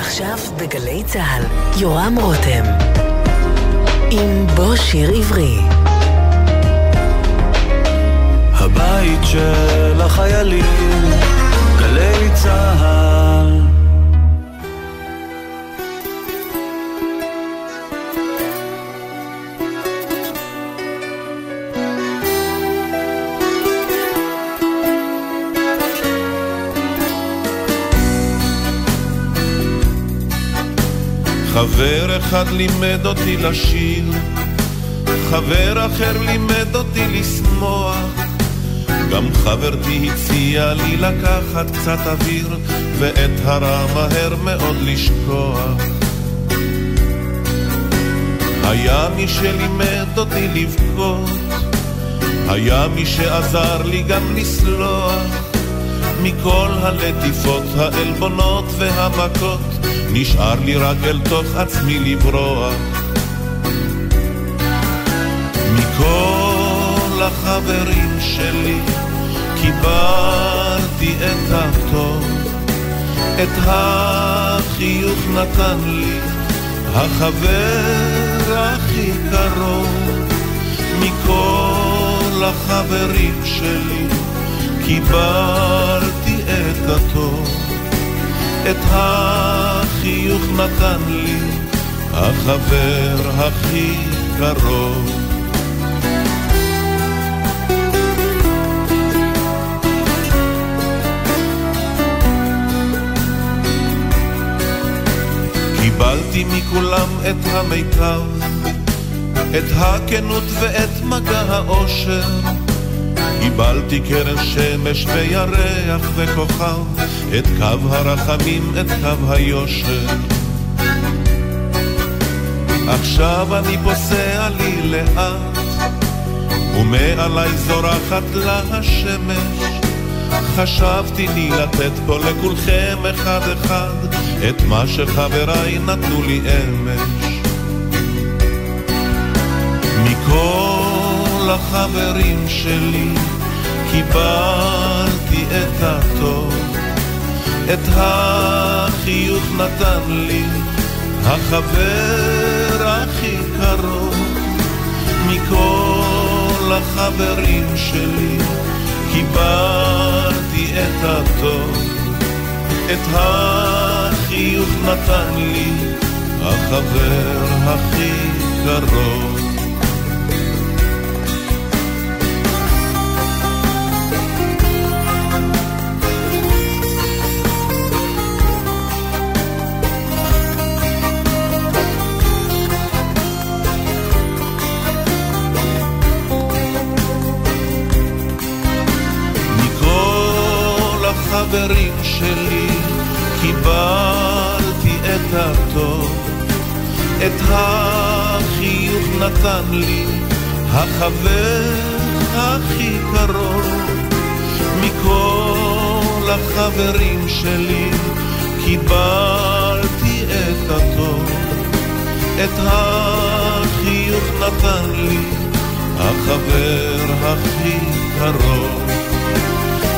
עכשיו בגלי צה"ל, יורם רותם. עם בוא שיר עברי. הבית של החיילים, גלי צה"ל חבר אחד לימד אותי לשיר, חבר אחר לימד אותי לשמוח, גם חברתי הציעה לי לקחת קצת אוויר, ואת הרע מהר מאוד לשכוח. היה מי שלימד אותי לבכות, היה מי שעזר לי גם לסלוח, מכל הלטיפות, העלבונות והמכות. נשאר לי רק אל תוך עצמי לברוח. מכל החברים שלי קיבלתי את הטוב, את החיוך נתן לי החבר הכי קרוב. מכל החברים שלי קיבלתי הטוב. את החיוך נתן לי החבר הכי קרוב. קיבלתי מכולם את המיטב, את הכנות ואת מגע האושר. קיבלתי קרן שמש וירח וכוכב, את קו הרחמים, את קו היושר. עכשיו אני פוסע לי לאט, ומעלי זורחת לה השמש. חשבתי לי לתת פה לכולכם אחד אחד, את מה שחבריי נתנו לי אמש. מכל החברים שלי קיבלתי את הטוב. את החיוך נתן לי החבר הכי קרוב. מכל החברים שלי קיבלתי את הטוב. את החיוך נתן לי החבר הכי קרוב החיוך נתן לי החבר הכי קרוב. מכל החברים שלי קיבלתי את הטוב, את החיוך נתן לי החבר הכי קרוב.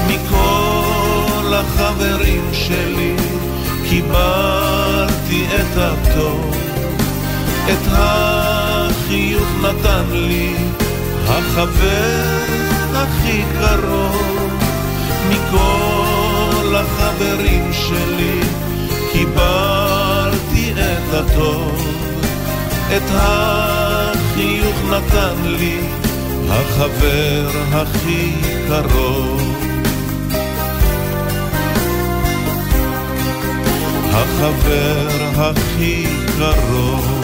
מכל לחברים שלי קיבלתי את הטוב, את החיוך נתן לי החבר הכי קרוב מכל החברים שלי. קיבלתי את הטוב, את החיוך נתן לי החבר הכי קרוב. החבר הכי קרוב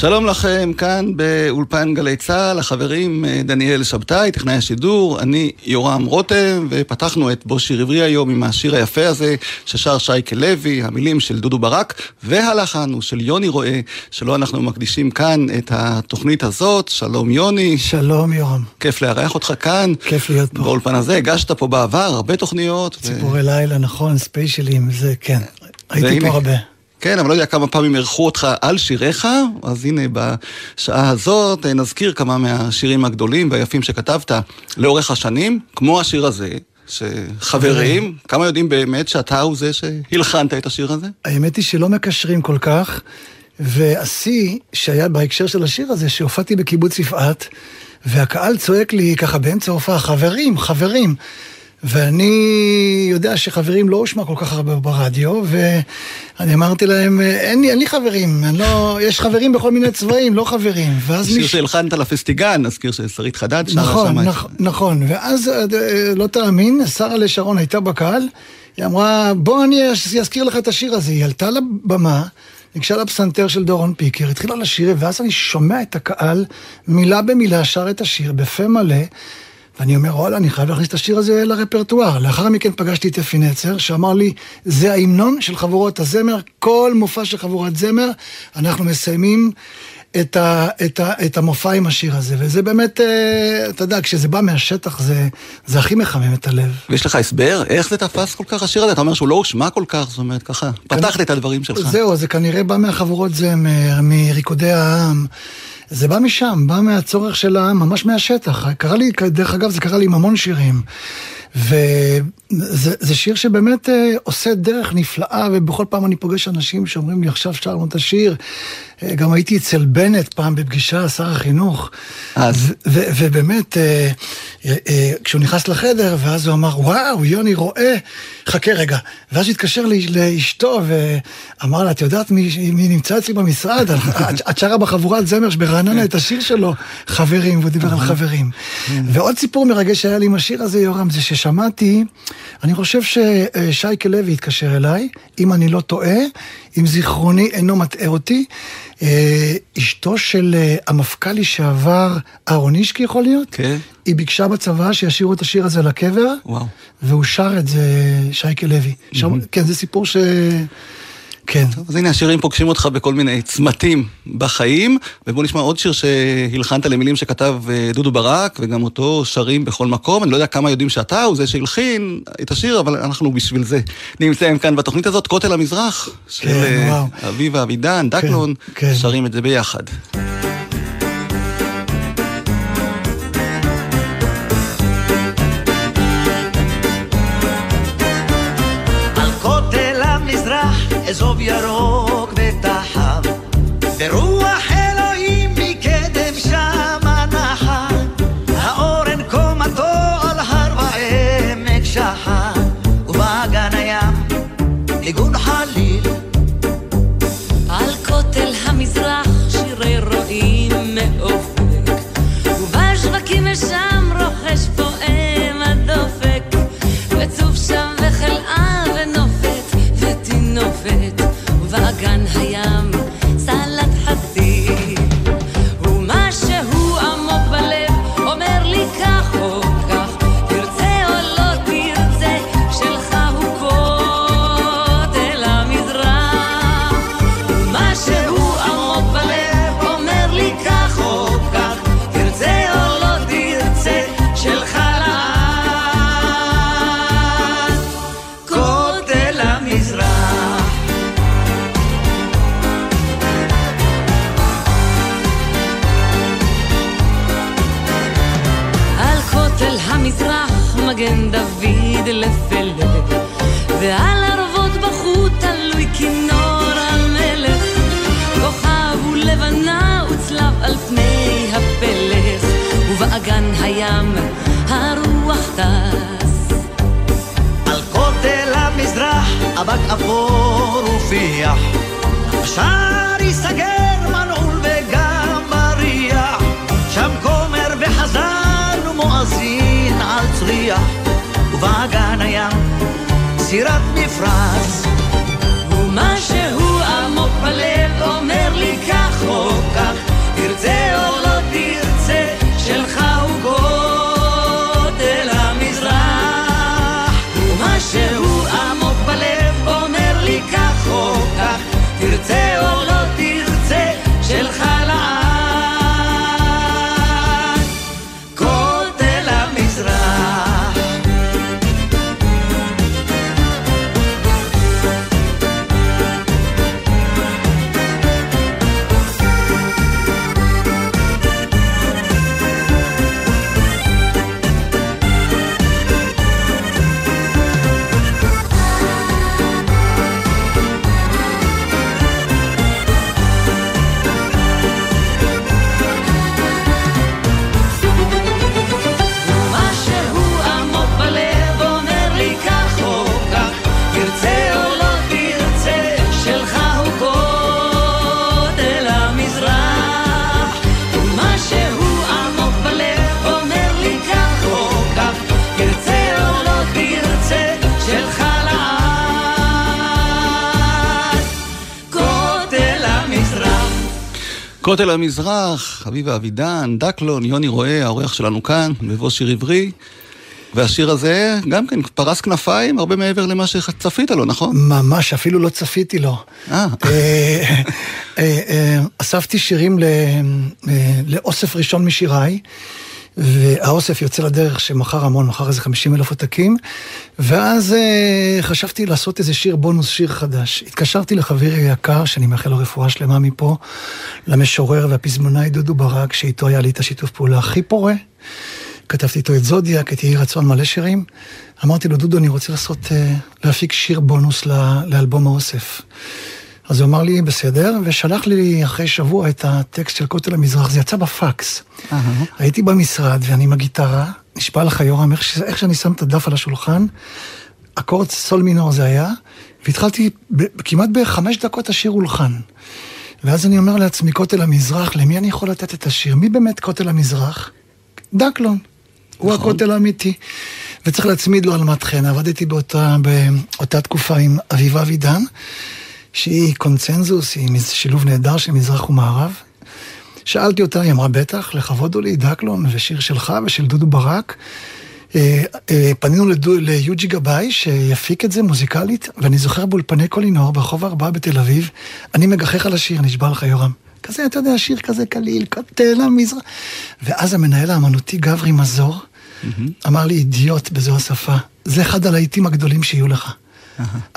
שלום לכם, כאן באולפן גלי צה"ל, החברים אה, דניאל שבתאי, טכנאי השידור, אני יורם רותם, ופתחנו את בו שיר עברי היום עם השיר היפה הזה ששר שייקה לוי, המילים של דודו ברק, והלחן הוא של יוני רואה, שלו אנחנו מקדישים כאן את התוכנית הזאת. שלום יוני. שלום יורם. כיף לארח אותך כאן. כיף להיות פה. באולפן הזה, הגשת פה בעבר הרבה תוכניות. ציפורי ו... לילה, נכון, ספיישלים, זה כן. הייתי פה הרבה. כן, אבל לא יודע כמה פעמים אירחו אותך על שיריך, אז הנה בשעה הזאת נזכיר כמה מהשירים הגדולים והיפים שכתבת לאורך השנים, כמו השיר הזה. שחברים, כמה יודעים באמת שאתה הוא זה שהלחנת את השיר הזה? האמת היא שלא מקשרים כל כך, והשיא שהיה בהקשר של השיר הזה, שהופעתי בקיבוץ יפעת, והקהל צועק לי ככה באמצע ההופעה, חברים, חברים. ואני יודע שחברים לא הושמע כל כך הרבה ברדיו, ואני אמרתי להם, אין לי, אין לי חברים, לא, יש חברים בכל מיני צבעים, לא חברים. ואז שיר מיש... שהלחנת לפסטיגן, נזכיר ששרית חדד שרה נכון, שם. נכון, נכון, ואז אה, לא תאמין, שרה לשרון הייתה בקהל, היא אמרה, בוא אני אזכיר לך את השיר הזה. היא עלתה לבמה. ניגשה לפסנתר של דורון פיקר, התחילה לשיר, ואז אני שומע את הקהל מילה במילה שר את השיר בפה מלא. ואני אומר, וואלה, אני חייב להכניס את השיר הזה לרפרטואר. לאחר מכן פגשתי את אפי נצר, שאמר לי, זה ההמנון של חבורות הזמר, כל מופע של חבורת זמר, אנחנו מסיימים את, ה, את, ה, את המופע עם השיר הזה. וזה באמת, אה, אתה יודע, כשזה בא מהשטח, זה, זה הכי מחמם את הלב. ויש לך הסבר? איך זה תפס כל כך השיר הזה? אתה אומר שהוא לא הושמע כל כך, זאת אומרת, ככה, פתחת את הדברים שלך. זהו, זה כנראה בא מהחבורות זמר, מריקודי העם. זה בא משם, בא מהצורך של העם, ממש מהשטח. קרה לי, דרך אגב, זה קרה לי עם המון שירים. וזה שיר שבאמת אה, עושה דרך נפלאה, ובכל פעם אני פוגש אנשים שאומרים לי, עכשיו שרנו את השיר. אה, גם הייתי אצל בנט פעם בפגישה, שר החינוך. אז. ובאמת, אה, כשהוא נכנס לחדר, ואז הוא אמר, וואו, יוני רואה, חכה רגע. ואז התקשר לאשתו ואמר לה, את יודעת מי, מי נמצא אצלי במשרד? את שרה בחבורת זמר ברעננה את השיר שלו, חברים, והוא דיבר על חברים. ועוד סיפור מרגש היה לי עם השיר הזה, יורם, זה ששמעתי, אני חושב ששייקה לוי התקשר אליי, אם אני לא טועה, אם זיכרוני אינו מטעה אותי. אה, אשתו של אה, המפכ"ל לשעבר, אהרונישקי יכול להיות? כן. היא ביקשה בצבא שישירו את השיר הזה לקבר, וואו. והוא שר את זה, שייקה לוי. Mm-hmm. שם, כן, זה סיפור ש... כן. טוב, אז הנה השירים פוגשים אותך בכל מיני צמתים בחיים, ובואו נשמע עוד שיר שהלחנת למילים שכתב אה, דודו ברק, וגם אותו שרים בכל מקום. אני לא יודע כמה יודעים שאתה הוא זה שהלחין את השיר, אבל אנחנו בשביל זה נמצאים כאן בתוכנית הזאת, כותל המזרח, של כן, אה, אביבה אבידן, כן, דקלון, כן, שרים את זה ביחד. es obvio דוד לפלג, ועל ערבות בחוט תלוי כינור המלך, כוכב ולבנה וצלב על פני הפלך, ובאגן הים הרוח טס. על כותל המזרח אבק אפור ופיח. השער ייסגר מנעול וגם בריח שם כומר וחזן ומואזין על צריח ובאגן הים סירת מפרש ומשהו עמוק בלב אומר לי כך או כך, תרצה או לא כותל המזרח, אביבה אבידן, דקלון, יוני רואה, האורח שלנו כאן, מבוא שיר עברי. והשיר הזה גם כן פרס כנפיים הרבה מעבר למה שצפית לו, נכון? ממש, אפילו לא צפיתי לו. אה. אה, אה, אספתי שירים לאוסף ראשון משיריי. והאוסף יוצא לדרך שמכר המון, מכר איזה 50 אלף עותקים, ואז אה, חשבתי לעשות איזה שיר בונוס, שיר חדש. התקשרתי לחברי היקר, שאני מאחל לו רפואה שלמה מפה, למשורר והפזמונאי דודו ברק, שאיתו היה לי את השיתוף פעולה הכי פורה. כתבתי איתו את זודיאק, את יהי רצון מלא שירים. אמרתי לו, דודו, אני רוצה לעשות, אה, להפיק שיר בונוס לאלבום האוסף. אז הוא אמר לי, בסדר, ושלח לי אחרי שבוע את הטקסט של כותל המזרח, זה יצא בפקס. Uh-huh. הייתי במשרד ואני עם הגיטרה, נשבע לך יורם, איך, ש... איך שאני שם את הדף על השולחן, אקורד סול מינור זה היה, והתחלתי, ב... כמעט בחמש דקות השיר הולחן. ואז אני אומר לעצמי, כותל המזרח, למי אני יכול לתת את השיר? מי באמת כותל המזרח? דקלון. נכון. הוא הכותל האמיתי. וצריך להצמיד לו על מת חן. עבדתי באותה, באותה תקופה עם אביבה אבידן. שהיא קונצנזוס, היא שילוב נהדר של מזרח ומערב. שאלתי אותה, היא אמרה, בטח, לכבוד הוא לי, דקלון, ושיר שלך ושל דודו ברק. אה, אה, פנינו ליוג'י גבאי שיפיק את זה מוזיקלית, ואני זוכר באולפני קולינור ברחוב ארבעה בתל אביב, אני מגחך על השיר, נשבע לך יורם. כזה, אתה יודע, שיר כזה קליל, כותל המזרח. ואז המנהל האמנותי גברי מזור אמר לי, אידיוט בזו השפה, זה אחד הלהיטים הגדולים שיהיו לך.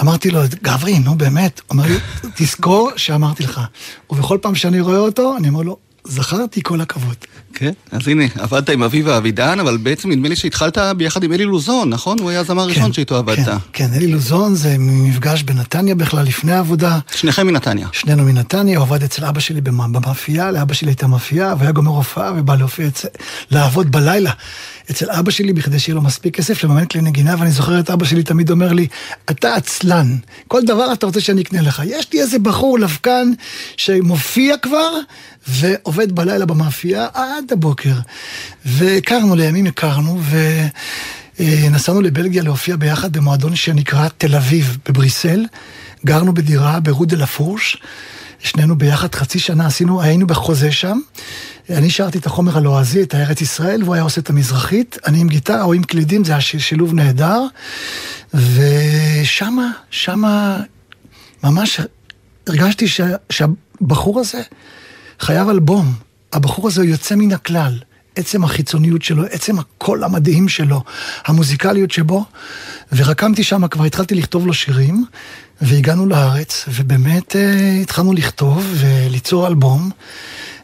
אמרתי לו, גברי, נו באמת. אומר לי, תזכור שאמרתי לך. ובכל פעם שאני רואה אותו, אני אומר לו, זכרתי כל הכבוד. כן, אז הנה, עבדת עם אביבה אבידן, אבל בעצם נדמה לי שהתחלת ביחד עם אלי לוזון, נכון? הוא היה הזמר הראשון כן, שאיתו עבדת. כן, כן, אלי לוזון זה מפגש בנתניה בכלל, לפני העבודה. שניכם מנתניה. שנינו מנתניה, הוא עבד אצל אבא שלי במאפייה, לאבא שלי הייתה מאפייה, והיה גומר הופעה ובא להופיע, לעבוד בלילה. אצל אבא שלי בכדי שיהיה לו מספיק כסף לממן כלי נגינה, ואני זוכר את אבא שלי תמיד אומר לי, אתה עצלן, כל דבר אתה רוצה שאני אקנה לך. יש לי איזה בחור לבקן שמופיע כבר, ועובד בלילה במאפייה עד הבוקר. והכרנו, לימים הכרנו, ונסענו לבלגיה להופיע ביחד במועדון שנקרא תל אביב בבריסל. גרנו בדירה ברודה לפורש. שנינו ביחד חצי שנה עשינו, היינו בחוזה שם. אני שרתי את החומר הלועזי, את הארץ ישראל, והוא היה עושה את המזרחית. אני עם גיטרה או עם קלידים, זה היה שילוב נהדר. ושמה, שמה, ממש הרגשתי ש, שהבחור הזה חייב אלבום. הבחור הזה יוצא מן הכלל. עצם החיצוניות שלו, עצם הקול המדהים שלו, המוזיקליות שבו, ורקמתי שם, כבר התחלתי לכתוב לו שירים, והגענו לארץ, ובאמת אה, התחלנו לכתוב וליצור אלבום.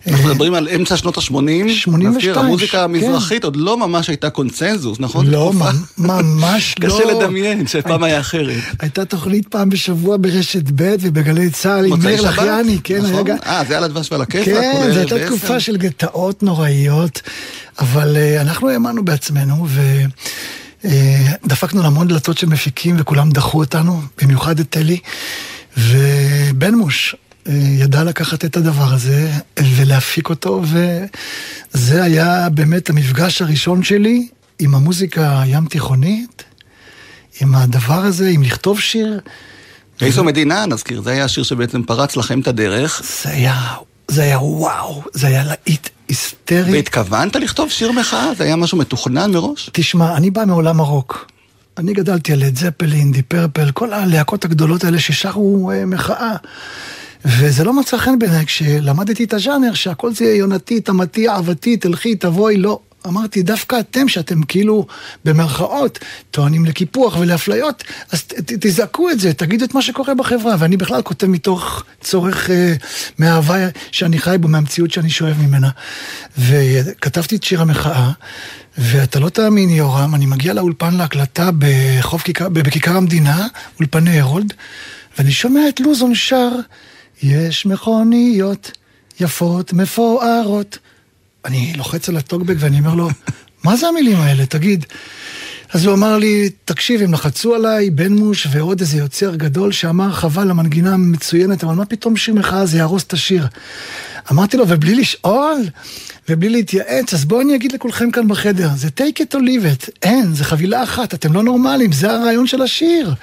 אנחנו מדברים על אמצע שנות ה-80. 82. המוזיקה כן. המזרחית עוד לא ממש הייתה קונצנזוס, נכון? לא, ממש לא. קשה לדמיין שפעם היה אחרת. הייתה תוכנית פעם בשבוע ברשת ב' ובגלי צה"ל עם מאיר לחיאני, כן. נכון? אה, זה על הדבש ועל הכיפה? כן, זו הייתה תקופה של גטאות נוראיות, אבל אה, אנחנו האמנו בעצמנו, ו... אה, דפקנו להמון דלתות של מפיקים וכולם דחו אותנו, במיוחד את טלי. ובן מוש, ידע לקחת את הדבר הזה ולהפיק אותו, וזה היה באמת המפגש הראשון שלי עם המוזיקה הים תיכונית, עם הדבר הזה, עם לכתוב שיר. איזו. מדינה, נזכיר, זה היה השיר שבעצם פרץ לכם את הדרך. זה היה, זה היה וואו, זה היה להיט היסטרי. והתכוונת לכתוב שיר מחאה? זה היה משהו מתוכנן מראש? תשמע, אני בא מעולם הרוק. אני גדלתי על את זפלין, די פרפל, כל הלהקות הגדולות האלה ששרו אה, מחאה. וזה לא מצא חן בעיניי כשלמדתי את הז'אנר, שהכל זה יונתי, תמתי, אהבתי, תלכי, תבואי, לא. אמרתי, דווקא אתם, שאתם כאילו, במרכאות, טוענים לקיפוח ולאפליות, אז תזעקו את זה, תגידו את מה שקורה בחברה. ואני בכלל כותב מתוך צורך, אה, מאהבה שאני חי בו, מהמציאות שאני שואב ממנה. וכתבתי את שיר המחאה, ואתה לא תאמין, יורם, אני מגיע לאולפן להקלטה בחוף כיכר, בכיכר המדינה, אולפני הרולד, ואני שומע את לוזון שר, יש מכוניות יפות, מפוארות. אני לוחץ על הטוקבק ואני אומר לו, מה זה המילים האלה? תגיד. אז הוא אמר לי, תקשיב, הם לחצו עליי, בן מוש ועוד איזה יוצר גדול שאמר, חבל, המנגינה מצוינת, אבל מה פתאום שיר מחאה זה יהרוס את השיר. אמרתי לו, ובלי לשאול, ובלי להתייעץ, אז בואו אני אגיד לכולכם כאן בחדר, זה take it or leave it, אין, זה חבילה אחת, אתם לא נורמלים, זה הרעיון של השיר.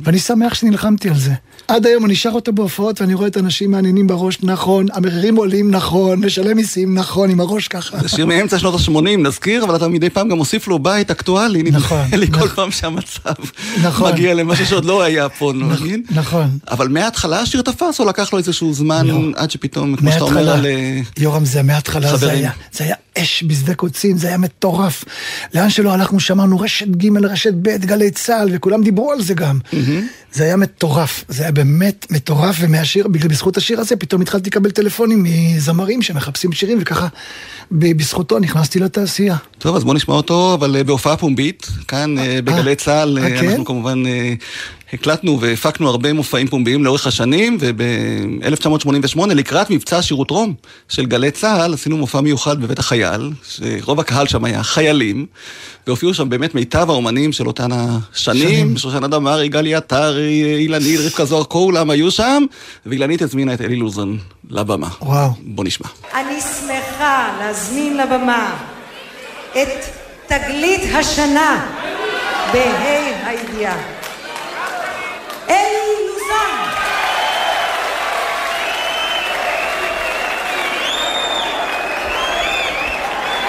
ואני שמח שנלחמתי על זה. עד היום אני שר אותו בהופעות ואני רואה את האנשים מעניינים בראש, נכון, המחירים עולים, נכון, לשלם מיסים, נכון, עם הראש ככה. זה שיר מאמצע שנות ה-80, נזכיר, אבל אתה מדי פעם גם מוסיף לו בית אקטואלי. נכון. נדמה לי כל פעם שהמצב נכון. מגיע למשהו שעוד לא היה פה, מבין? נכון. אבל מההתחלה השיר תפס, או לקח לו איזשהו זמן לא. עד שפתאום, כמו שאתה אומר על... אה, יורם, זה מההתחלה, זה. היה, זה היה אש בשדה קוצים, זה היה מטורף. לאן שלא הלכנו, שמענו רשת ג', רשת ב', גלי צה"ל, וכולם דיברו על זה גם. זה היה מטורף, זה היה באמת מטורף, ומהשיר, בגלל בזכות השיר הזה, פתאום התחלתי לקבל טלפונים מזמרים שמחפשים שירים, וככה בזכותו נכנסתי לתעשייה. טוב, אז בוא נשמע אותו, אבל אה, בהופעה פומבית, כאן אה, בגלי צה"ל, אה, אה, כן? אנחנו כמובן אה, הקלטנו והפקנו הרבה מופעים פומביים לאורך השנים, וב-1988, לקראת מבצע שירות רום של גלי צה"ל, עשינו מופע מיוחד בבית החייל, שרוב הקהל שם היה חיילים, והופיעו שם באמת מיטב האומנים של אותן השנים, שנים. שושנה דמארי, גלי עטרי, אילנית, רבקה זוהר, כולם היו שם, ואילנית הזמינה את אלי לוזון לבמה. וואו. בוא נשמע. אני שמחה להזמין לבמה את תגלית השנה בה"א הידיעה. אלי לוזן.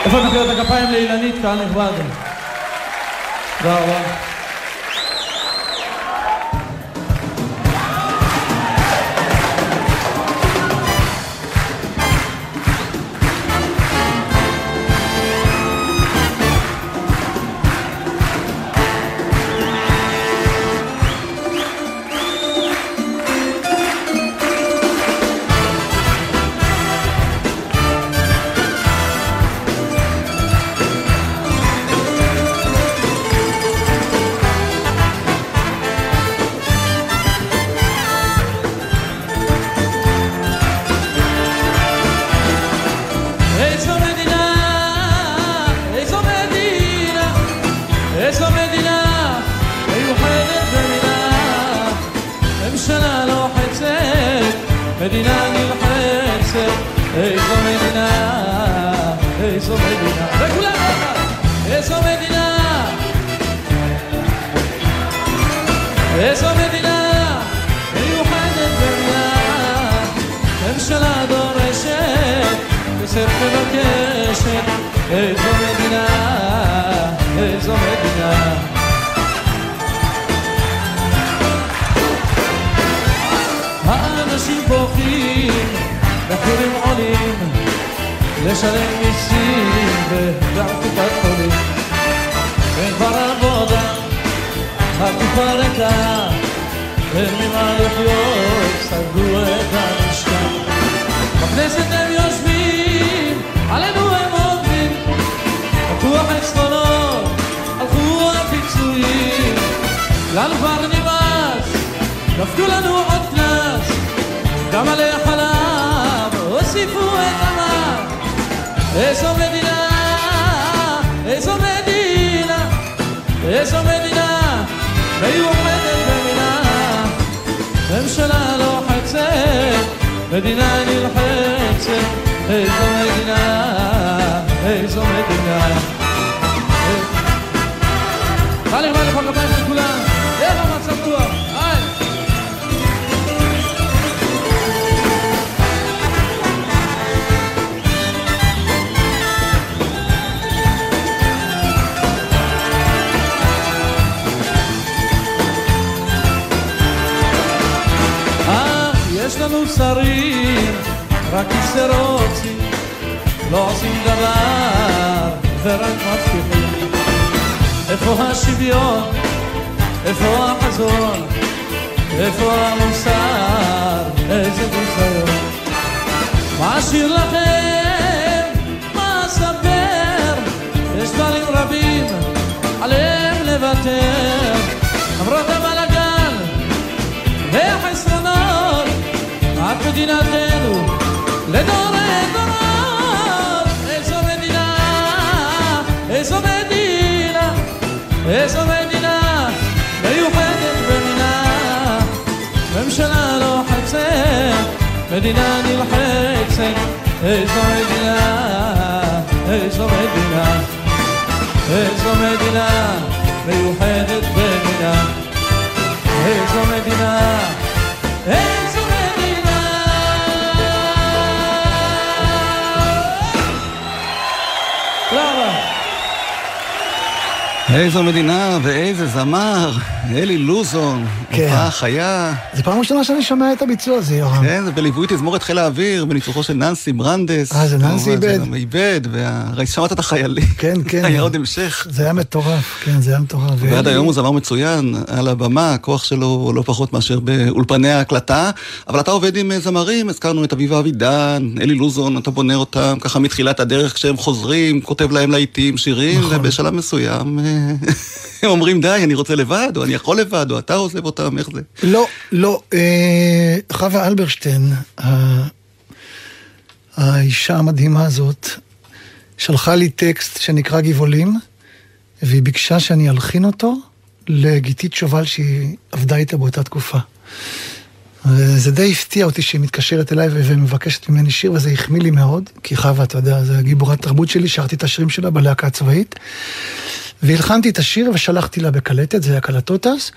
איפה מחיאות הכפיים לאילנית, קהל נכבד? תודה רבה. איזו מדינה, איזו מדינה. האנשים בוכים, מחירים עולים, לשלם מיסים וגם קופת חולים. אין כבר עבודה, הקופה ריקה, אין ממה לחיות, סגרו את המשכן. בכנסת הם יושבים, עלינו פתוח חסכונות, הלכו הפיצויים, לנו כבר נמאס, דפקו לנו עוד קנס, גם עלי החלב הוסיפו את המס. איזו מדינה, איזו מדינה, איזו מדינה, מיוחדת במינה, ממשלה לוחצת, מדינה נלחצת, איזו מדינה, איזו מדינה. חלי רבה לכל כפיים של כולם, יאללה איפה השוויון? איפה החזון? איפה המוסר? איזה ביזיון? מה אשאיר לכם? מה אספר? יש דברים רבים עליהם לוותר. למרות הבלאגן והחסרונות, רק מדינתנו לדורי דורות. איזו מדינה, איזו מדינה, איזו מדינה מיוחדת במינה. ממשלה לוחצת, מדינה נלחצת, איזו מדינה, איזו מדינה, איזו מדינה מיוחדת במינה. איזו מדינה איזו מדינה ואיזה זמר, אלי לוזון, כן. הופעה חיה. זו פעם ראשונה שאני שומע את הביצוע הזה, יורם. כן, זה בליווי תזמורת חיל האוויר, בניצוחו של ננסי ברנדס. אה, זה ננסי איבד? זה איבד, וראית שמעת את החיילים. כן, כן. היה עוד המשך. זה היה מטורף, כן, זה היה מטורף. ועד היום הוא זמר מצוין על הבמה, הכוח שלו לא פחות מאשר באולפני ההקלטה. אבל אתה עובד עם אה, זמרים, הזכרנו את אביבה אבידן, אלי לוזון, אתה בונה אותם ככה מתחילת הדרך כשהם חוזרים, כותב להם להיטים, שירים, נכון. ובשלב מסוים אה, הם אומרים די, אני רוצה לבד, או אני יכול לבד, או אתה עוזב אותם, איך זה? לא, לא. אה, חווה אלברשטיין, האישה המדהימה הזאת, שלחה לי טקסט שנקרא גבעולים, והיא ביקשה שאני אלחין אותו לגיתית שובל שהיא עבדה איתה באותה תקופה. וזה די הפתיע אותי שהיא מתקשרת אליי ומבקשת ממני שיר, וזה החמיא לי מאוד, כי חווה, אתה יודע, זה גיבורת תרבות שלי, שרתי את השירים שלה בלהקה הצבאית. והלחנתי את השיר ושלחתי לה בקלטת, זה היה קלטות אז.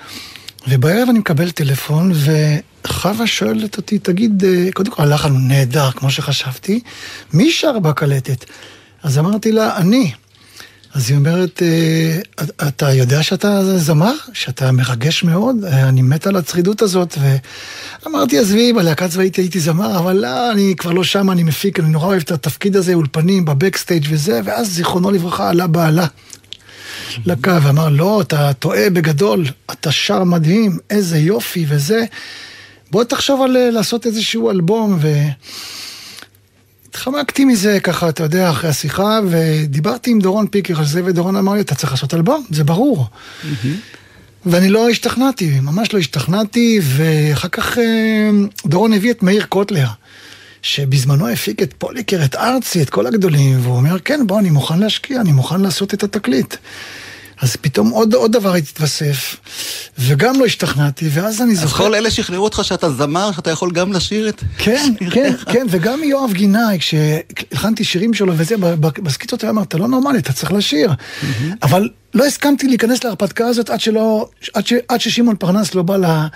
ובערב אני מקבל טלפון, וחווה שואלת אותי, תגיד, אה, קודם כל הלחן הוא נהדר, כמו שחשבתי, מי שר בקלטת? אז אמרתי לה, אני. אז היא אומרת, "אה, אתה יודע שאתה זמר? שאתה מרגש מאוד? אה, אני מת על הצרידות הזאת. ואמרתי, עזבי, בלהקה צבאית הייתי זמר, אבל לא, אני כבר לא שם, אני מפיק, אני נורא אוהב את התפקיד הזה, אולפנים, בבקסטייג' וזה, ואז זיכרונו לברכה עלה בעלה. לקו ואמר, לא, אתה טועה בגדול, אתה שר מדהים, איזה יופי וזה. בוא תחשוב על אה, לעשות איזשהו אלבום, ו... התחמקתי מזה ככה, אתה יודע, אחרי השיחה, ודיברתי עם דורון פיקר על זה, ודורון אמר לי, אתה צריך לעשות אלבום, זה ברור. ואני לא השתכנעתי, ממש לא השתכנעתי, ואחר כך אה, דורון הביא את מאיר קוטלר, שבזמנו הפיק את פוליקר, את ארצי, את כל הגדולים, והוא אומר, כן, בוא, אני מוכן להשקיע, אני מוכן לעשות את התקליט. אז פתאום עוד, עוד דבר התווסף, וגם לא השתכנעתי, ואז אני אז זוכר... כל אלה שכנעו אותך שאתה זמר, שאתה יכול גם לשיר את... כן, כן, כן, וגם יואב גינאי, כשהלחנתי שירים שלו וזה, בסקיצות הוא אמר, אתה לא נורמלי, אתה צריך לשיר. אבל לא הסכמתי להיכנס להרפתקה הזאת עד שלא, עד, ש, עד ששמעון פרנס לא בא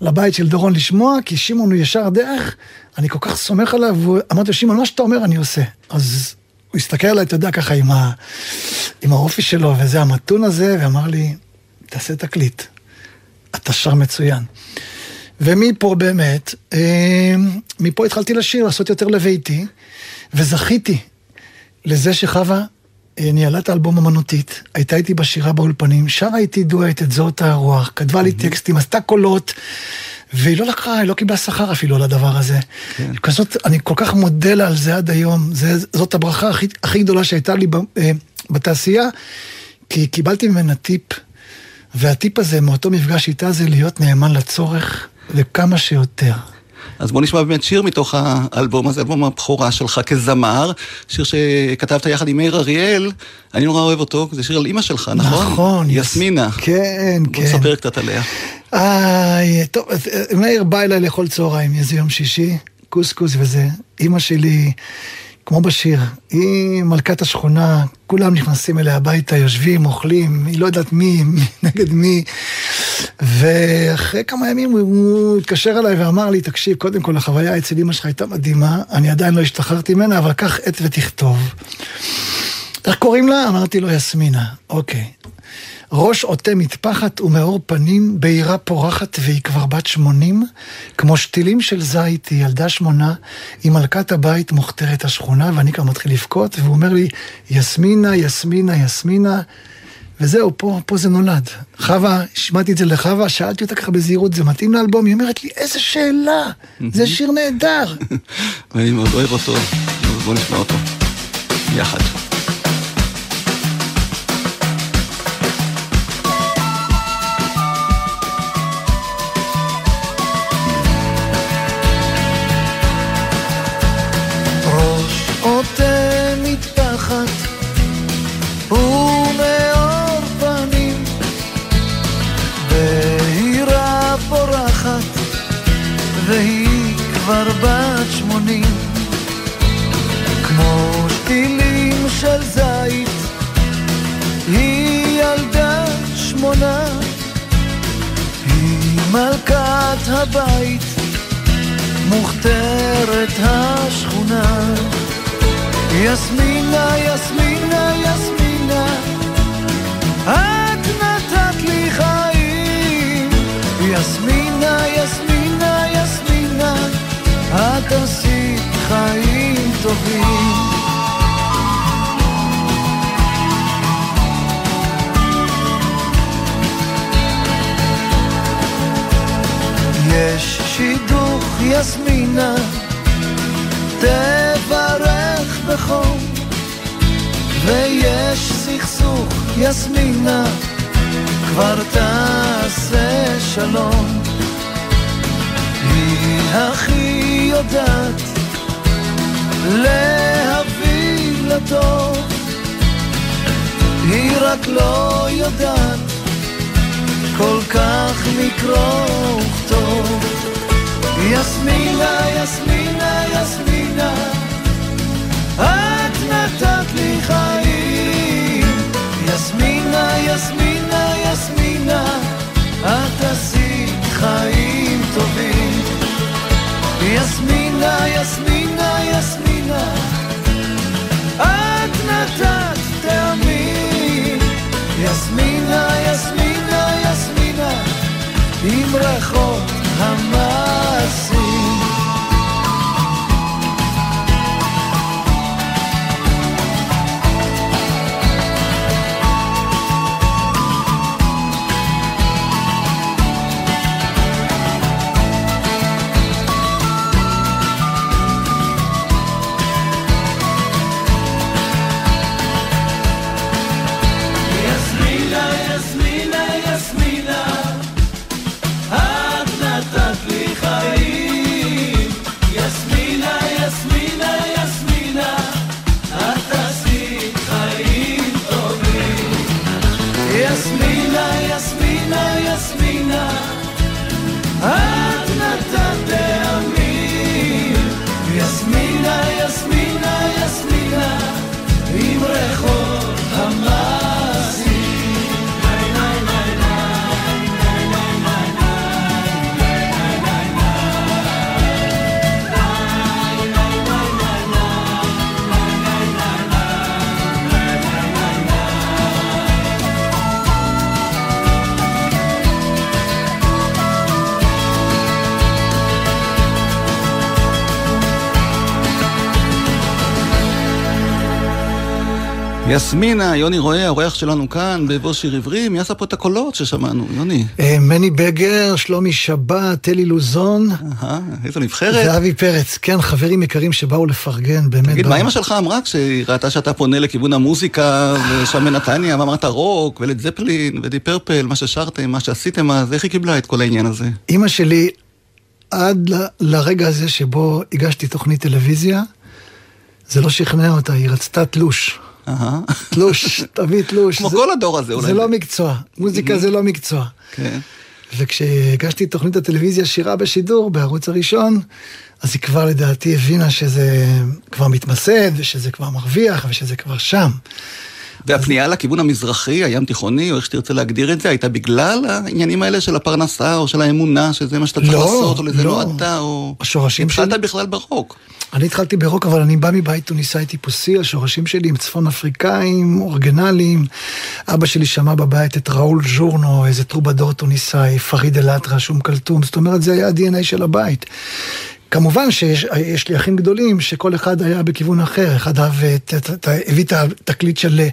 לבית של דורון לשמוע, כי שמעון הוא ישר דרך, אני כל כך סומך עליו, ואמרתי לו, שמעון, מה שאתה אומר אני עושה. אז הוא הסתכל עליי, אתה יודע, ככה עם, ה, עם האופי שלו, וזה המתון הזה, ואמר לי, תעשה תקליט, אתה שר מצוין. ומפה באמת, אה, מפה התחלתי לשיר, לעשות יותר לביתי, וזכיתי לזה שחווה אה, ניהלה את האלבום אמנותית, הייתה איתי בשירה באולפנים, שרה איתי דואט את זאת הרוח, כתבה לי טקסטים, עשתה קולות, והיא לא לקחה, היא לא קיבלה שכר אפילו על הדבר הזה. כן. כזאת, אני כל כך מודה לה על זה עד היום, זה, זאת הברכה הכי, הכי גדולה שהייתה לי ב, אה, בתעשייה, כי קיבלתי ממנה טיפ, והטיפ הזה מאותו מפגש איתה זה להיות נאמן לצורך, וכמה שיותר. אז בוא נשמע באמת שיר מתוך האלבום הזה, אלבום הבכורה שלך כזמר, שיר שכתבת יחד עם מאיר אריאל, אני נורא אוהב אותו, זה שיר על אימא שלך, נכון? נכון, יס- יסמינה. כן, בוא כן. נספר קצת עליה. איי, טוב, אה, מאיר בא אליי לאכול צהריים, איזה יום שישי, קוסקוס וזה. אימא שלי, כמו בשיר, היא מלכת השכונה, כולם נכנסים אליה הביתה, יושבים, אוכלים, היא לא יודעת מי, נגד מי. ואחרי כמה ימים הוא התקשר אליי ואמר לי, תקשיב, קודם כל החוויה אצל אמא שלך הייתה מדהימה, אני עדיין לא השתחררתי ממנה, אבל קח עט ותכתוב. איך קוראים לה? אמרתי לו, יסמינה. אוקיי. ראש עוטה מטפחת ומאור פנים, בהירה פורחת והיא כבר בת שמונים, כמו שתילים של זית, היא ילדה שמונה, היא מלכת הבית מוכתרת השכונה, ואני כבר מתחיל לבכות, והוא אומר לי, יסמינה, יסמינה, יסמינה, וזהו, פה, פה זה נולד. חווה, שמעתי את זה לחווה, שאלתי אותה ככה בזהירות, זה מתאים לאלבום? היא אומרת לי, איזה שאלה, זה שיר נהדר. ואני מאוד אוהב אותו, בוא נשמע אותו. יחד. את הבית, מוכתרת השכונה. יסמינה, יסמינה, יסמינה, את נתת לי חיים. יסמינה, יסמינה, יסמינה, את עשית חיים טובים. תברך בחום, ויש סכסוך, יסמינה, כבר תעשה שלום. היא הכי יודעת להביא לטוב, היא רק לא יודעת כל כך לקרוא וכתוב. יסמינה, יסמינה, יסמינה, את נתת לי חיים. יסמינה, יסמינה, יסמינה, את עשית חיים טובים. יסמינה, יסמינה, יסמינה, את נתת טעמים. יסמינה, יסמינה, יסמינה, עם ריחות המעשים. יסמינה, יוני רואה, האורח שלנו כאן בבוא שיר עברי, מי עשה פה את הקולות ששמענו, יוני? אה, מני בגר, שלומי שבת, אלי לוזון. אהה, איזו נבחרת. ואבי פרץ, כן, חברים יקרים שבאו לפרגן, באמת. תגיד. מה אמא שלך אמרה כשהיא ראתה שאתה פונה לכיוון המוזיקה, ושם בנתניה, ואמרת רוק, ולד זפלין, ודי פרפל, מה ששרתם, מה שעשיתם אז, איך היא קיבלה את כל העניין הזה? אימא שלי, עד ל- לרגע הזה שבו הגשתי תוכנית טלוויזיה, זה לא שכנע אותה, היא רצתה תלוש. תלוש, תביא תלוש. כמו כל הדור הזה אולי. זה לא מקצוע, מוזיקה זה לא מקצוע. כן. וכשהגשתי את תוכנית הטלוויזיה שירה בשידור בערוץ הראשון, אז היא כבר לדעתי הבינה שזה כבר מתמסד, ושזה כבר מרוויח, ושזה כבר שם. והפנייה לכיוון המזרחי, הים תיכוני, או איך שתרצה להגדיר את זה, הייתה בגלל העניינים האלה של הפרנסה, או של האמונה, שזה מה שאתה צריך לא, לעשות, או לזה לא. נועדת, או... השורשים התחלת שלי- בכלל ברוק. אני התחלתי ברוק, אבל אני בא מבית טוניסאי טיפוסי, השורשים שלי הם צפון אפריקאים, אורגנליים. אבא שלי שמע בבית את ראול ז'ורנו, איזה טרובדור טוניסאי, פריד אל-אטרש, אום כלתום, זאת אומרת, זה היה ה-DNA של הבית. כמובן שיש יש לי אחים גדולים שכל אחד היה בכיוון אחר, אחד הביא את התקליט של אה,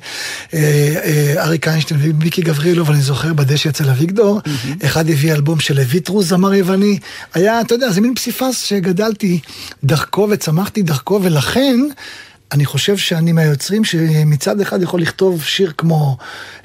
אה, אריק איינשטיין ומיקי גבריאלוב, אני זוכר בדשא אצל אביגדור, אחד הביא אלבום של ויטרוס, זמר יווני, היה, אתה יודע, זה מין פסיפס שגדלתי דרכו וצמחתי דרכו, ולכן... אני חושב שאני מהיוצרים שמצד אחד יכול לכתוב שיר כמו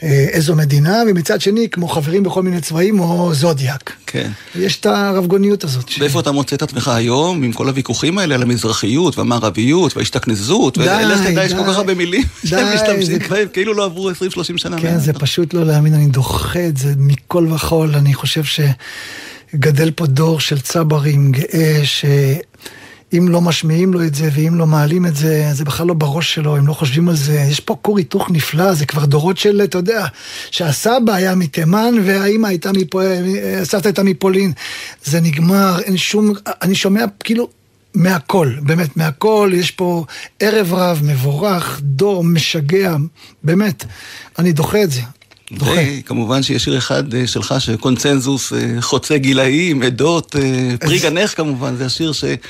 אה, איזו מדינה, ומצד שני כמו חברים בכל מיני צבעים או זודיאק. כן. יש את הרבגוניות הזאת. ש- ואיפה אתה מוצא את עצמך היום, עם כל הוויכוחים האלה על המזרחיות והמערביות וההשתכנזות, די, ולך תדע, יש כל. כך הרבה מילים שהם משתמשים זה- בהם, כאילו לא עברו 20-30 שנה. כן, מאז. זה פשוט לא להאמין, אני דוחה את זה מכל וכול. אני חושב שגדל פה דור של צברים גאה, שאם לא משמיעים לו את זה ואם לא מעלים את זה, זה בכלל לא בראש שלו, הם לא חושבים על זה. יש פה כור היתוך נפלא, זה כבר דורות של, אתה יודע, שהסבא היה מתימן והאימא הייתה מפה, הסבתא הייתה מפולין. זה נגמר, אין שום, אני שומע כאילו... מהכל, באמת, מהכל, יש פה ערב רב, מבורך, דור משגע, באמת, אני דוחה את זה. דוחה. וכמובן שיש שיר אחד אה, שלך שקונצנזוס אה, חוצה גילאים, עדות, אה, פרי גנך כמובן, זה השיר שאי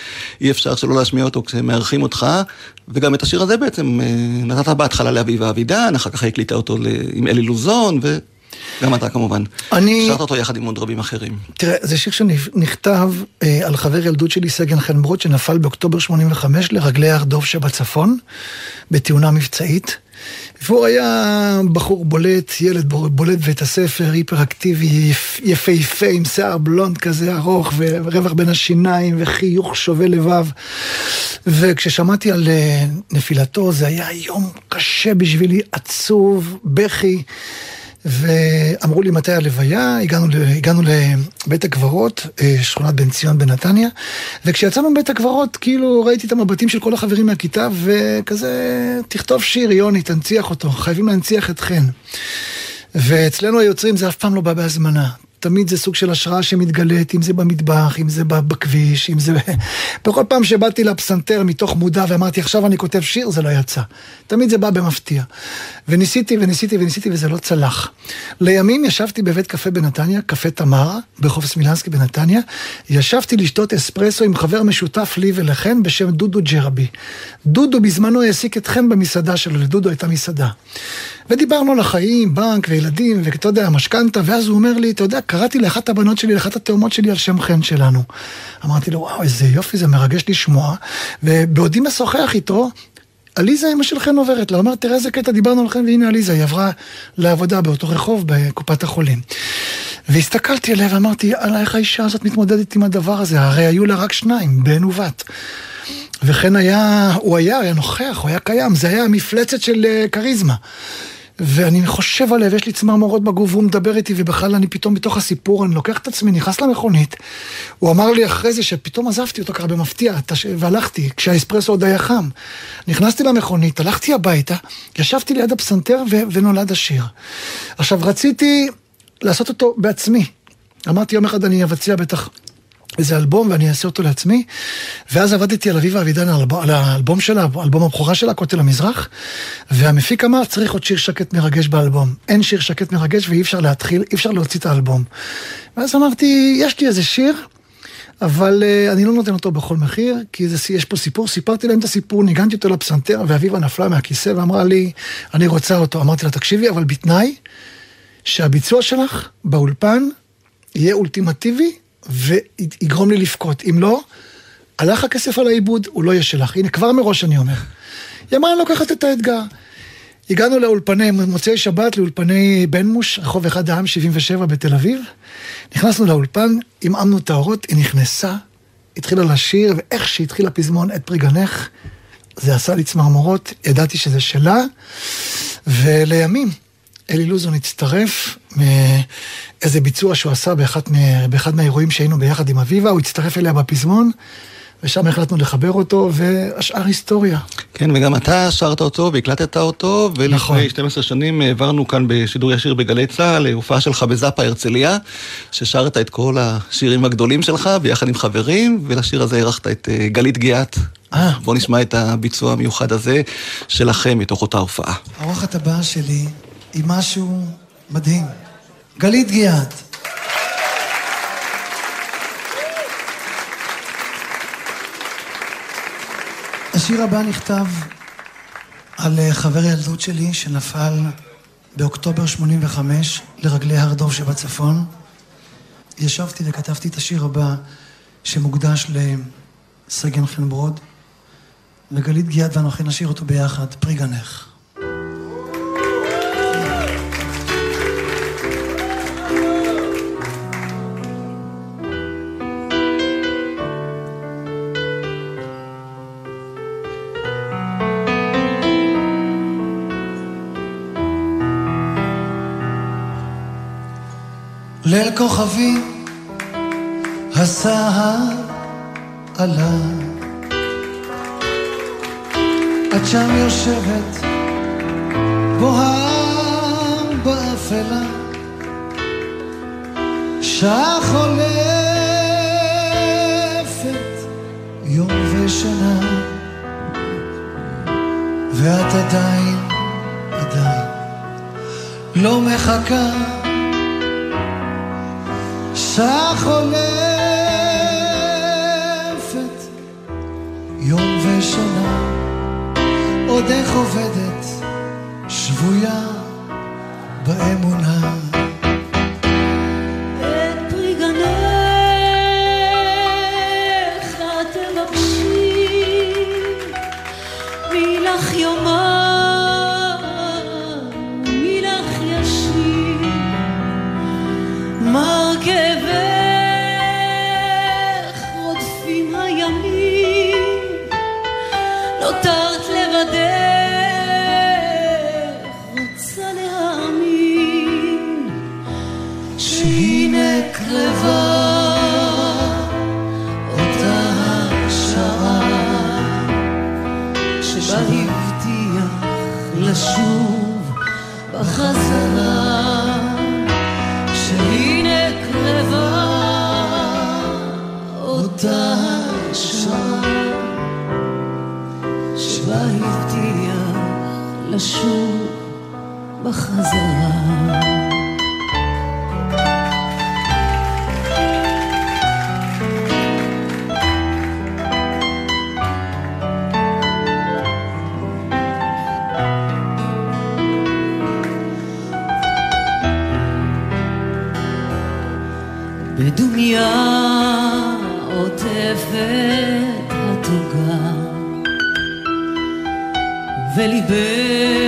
אפשר שלא להשמיע אותו כשמארחים אותך, וגם את השיר הזה בעצם אה, נתת בהתחלה לאביבה אבידן, אחר כך הקליטה אותו עם אלי לוזון, ו... גם אתה כמובן. אני- שרת אותו יחד עם עוד רבים אחרים. תראה, זה שיר שנכתב אה, על חבר ילדות שלי, סגן חן ברוד, שנפל באוקטובר 85 לרגלי הר דוב שבצפון, בתאונה מבצעית. והוא היה בחור בולט, ילד בולט בבית הספר, היפראקטיבי, יפ- יפהפה, עם שיער בלונד כזה ארוך, ורווח בין השיניים, וחיוך שובה לבב. וכששמעתי על אה, נפילתו, זה היה יום קשה בשבילי, עצוב, בכי. ואמרו לי מתי הלוויה, הגענו, הגענו לבית הקברות, אה, שכונת בן ציון בנתניה, וכשיצאנו מבית הקברות, כאילו ראיתי את המבטים של כל החברים מהכיתה, וכזה, תכתוב שיר, יוני, תנציח אותו, חייבים להנציח את חן. ואצלנו היוצרים זה אף פעם לא בא בהזמנה. תמיד זה סוג של השראה שמתגלית, אם זה במטבח, אם זה בכביש, אם זה... בכל פעם שבאתי לפסנתר מתוך מודע ואמרתי, עכשיו אני כותב שיר, זה לא יצא. תמיד זה בא במפתיע. וניסיתי וניסיתי וניסיתי וזה לא צלח. לימים ישבתי בבית קפה בנתניה, קפה תמר, ברחוב סמילנסקי בנתניה. ישבתי לשתות אספרסו עם חבר משותף לי ולחן בשם דודו ג'רבי. דודו בזמנו העסיק את חן במסעדה שלו, לדודו הייתה מסעדה. ודיברנו על החיים, בנק וילדים, ואתה יודע, משכנתה, ואז הוא אומר לי, אתה יודע, קראתי לאחת הבנות שלי, לאחת התאומות שלי על שם חן שלנו. אמרתי לו, וואו, איזה יופי, זה מרגש לשמוע. ובעודי משוחח איתו, עליזה אמא של חן עוברת לה, אומר, תראה איזה קטע, דיברנו על חן, והנה עליזה, היא עברה לעבודה באותו רחוב בקופת החולים. והסתכלתי עליה ואמרתי, יאללה, איך האישה הזאת מתמודדת עם הדבר הזה? הרי היו לה רק שניים, בן ובת. וכן היה, הוא היה, היה נוכח, הוא היה קיים, זה היה מפלצת של אה, כריזמה. ואני חושב עליה, ויש לי צמרמורות בגוף, והוא מדבר איתי, ובכלל אני פתאום בתוך הסיפור, אני לוקח את עצמי, נכנס למכונית. הוא אמר לי אחרי זה שפתאום עזבתי אותו ככה במפתיע, והלכתי, כשהאספרסו עוד היה חם. נכנסתי למכונית, הלכתי הביתה, ישבתי ליד הפסנתר ו- ונולד השיר. עכשיו, רציתי לעשות אותו בעצמי. אמרתי, יום אחד אני אבצע בטח איזה אלבום ואני אעשה אותו לעצמי. ואז עבדתי על אביבה אבידן, על האלבום- שלה, אלבום הבכורה שלה, כותל המזרח. והמפיק אמר, צריך עוד שיר שקט מרגש באלבום. אין שיר שקט מרגש ואי אפשר להתחיל, אי אפשר להוציא את האלבום. ואז אמרתי, יש לי איזה שיר. אבל uh, אני לא נותן אותו בכל מחיר, כי זה, יש פה סיפור, סיפרתי להם את הסיפור, ניגנתי אותו לפסנתר, ואביבה נפלה מהכיסא ואמרה לי, אני רוצה אותו. אמרתי לה, תקשיבי, אבל בתנאי שהביצוע שלך באולפן יהיה אולטימטיבי ויגרום לי לבכות. אם לא, הלך הכסף על העיבוד, הוא לא יהיה שלך. הנה, כבר מראש אני אומר. היא אמרה, אני לוקחת את האתגר. הגענו לאולפני, מוצאי שבת, לאולפני בן מוש, רחוב אחד העם 77 בתל אביב. נכנסנו לאולפן, עמעמנו את האורות, היא נכנסה, התחילה לשיר, ואיך שהתחיל הפזמון את פרי גנך, זה עשה לי צמרמורות, ידעתי שזה שלה, ולימים אלי לוזון הצטרף מאיזה ביצוע שהוא עשה באחד, מה, באחד מהאירועים שהיינו ביחד עם אביבה, הוא הצטרף אליה בפזמון, ושם החלטנו לחבר אותו, והשאר היסטוריה. כן, וגם אתה שרת אותו והקלטת אותו, ולפני נכון. 12 שנים העברנו כאן בשידור ישיר בגלי צה"ל, הופעה שלך בזאפה הרצליה, ששרת את כל השירים הגדולים שלך ביחד עם חברים, ולשיר הזה אירחת את אה, גלית גיאת. אה. בוא נשמע את הביצוע המיוחד הזה שלכם מתוך אותה הופעה. האורחת הבאה שלי היא משהו מדהים. גלית גיאת. השיר הבא נכתב על אה, חבר ילדות שלי שנפל באוקטובר 85 לרגלי הר דוב שבצפון. ישבתי וכתבתי את השיר הבא שמוקדש לסגן חן ברוד, וגלית גיאת ואנוכי נשאיר אותו ביחד, פרי גנך. ליל כוכבי, הסהר עלה. את שם יושבת, בוהה באפלה. שעה חולפת, יום ושנה, ואת עדיין, עדיין, לא מחכה. שעה חולפת, יום ושנה, עוד איך עובדת, שבויה באמונה. לשוב בחזרה. בדומיה וליבך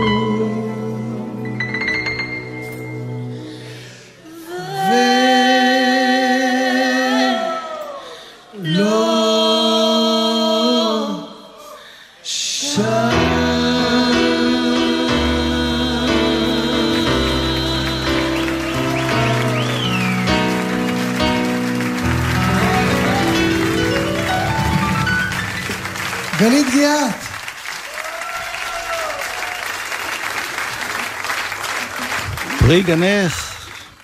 פרי גנך,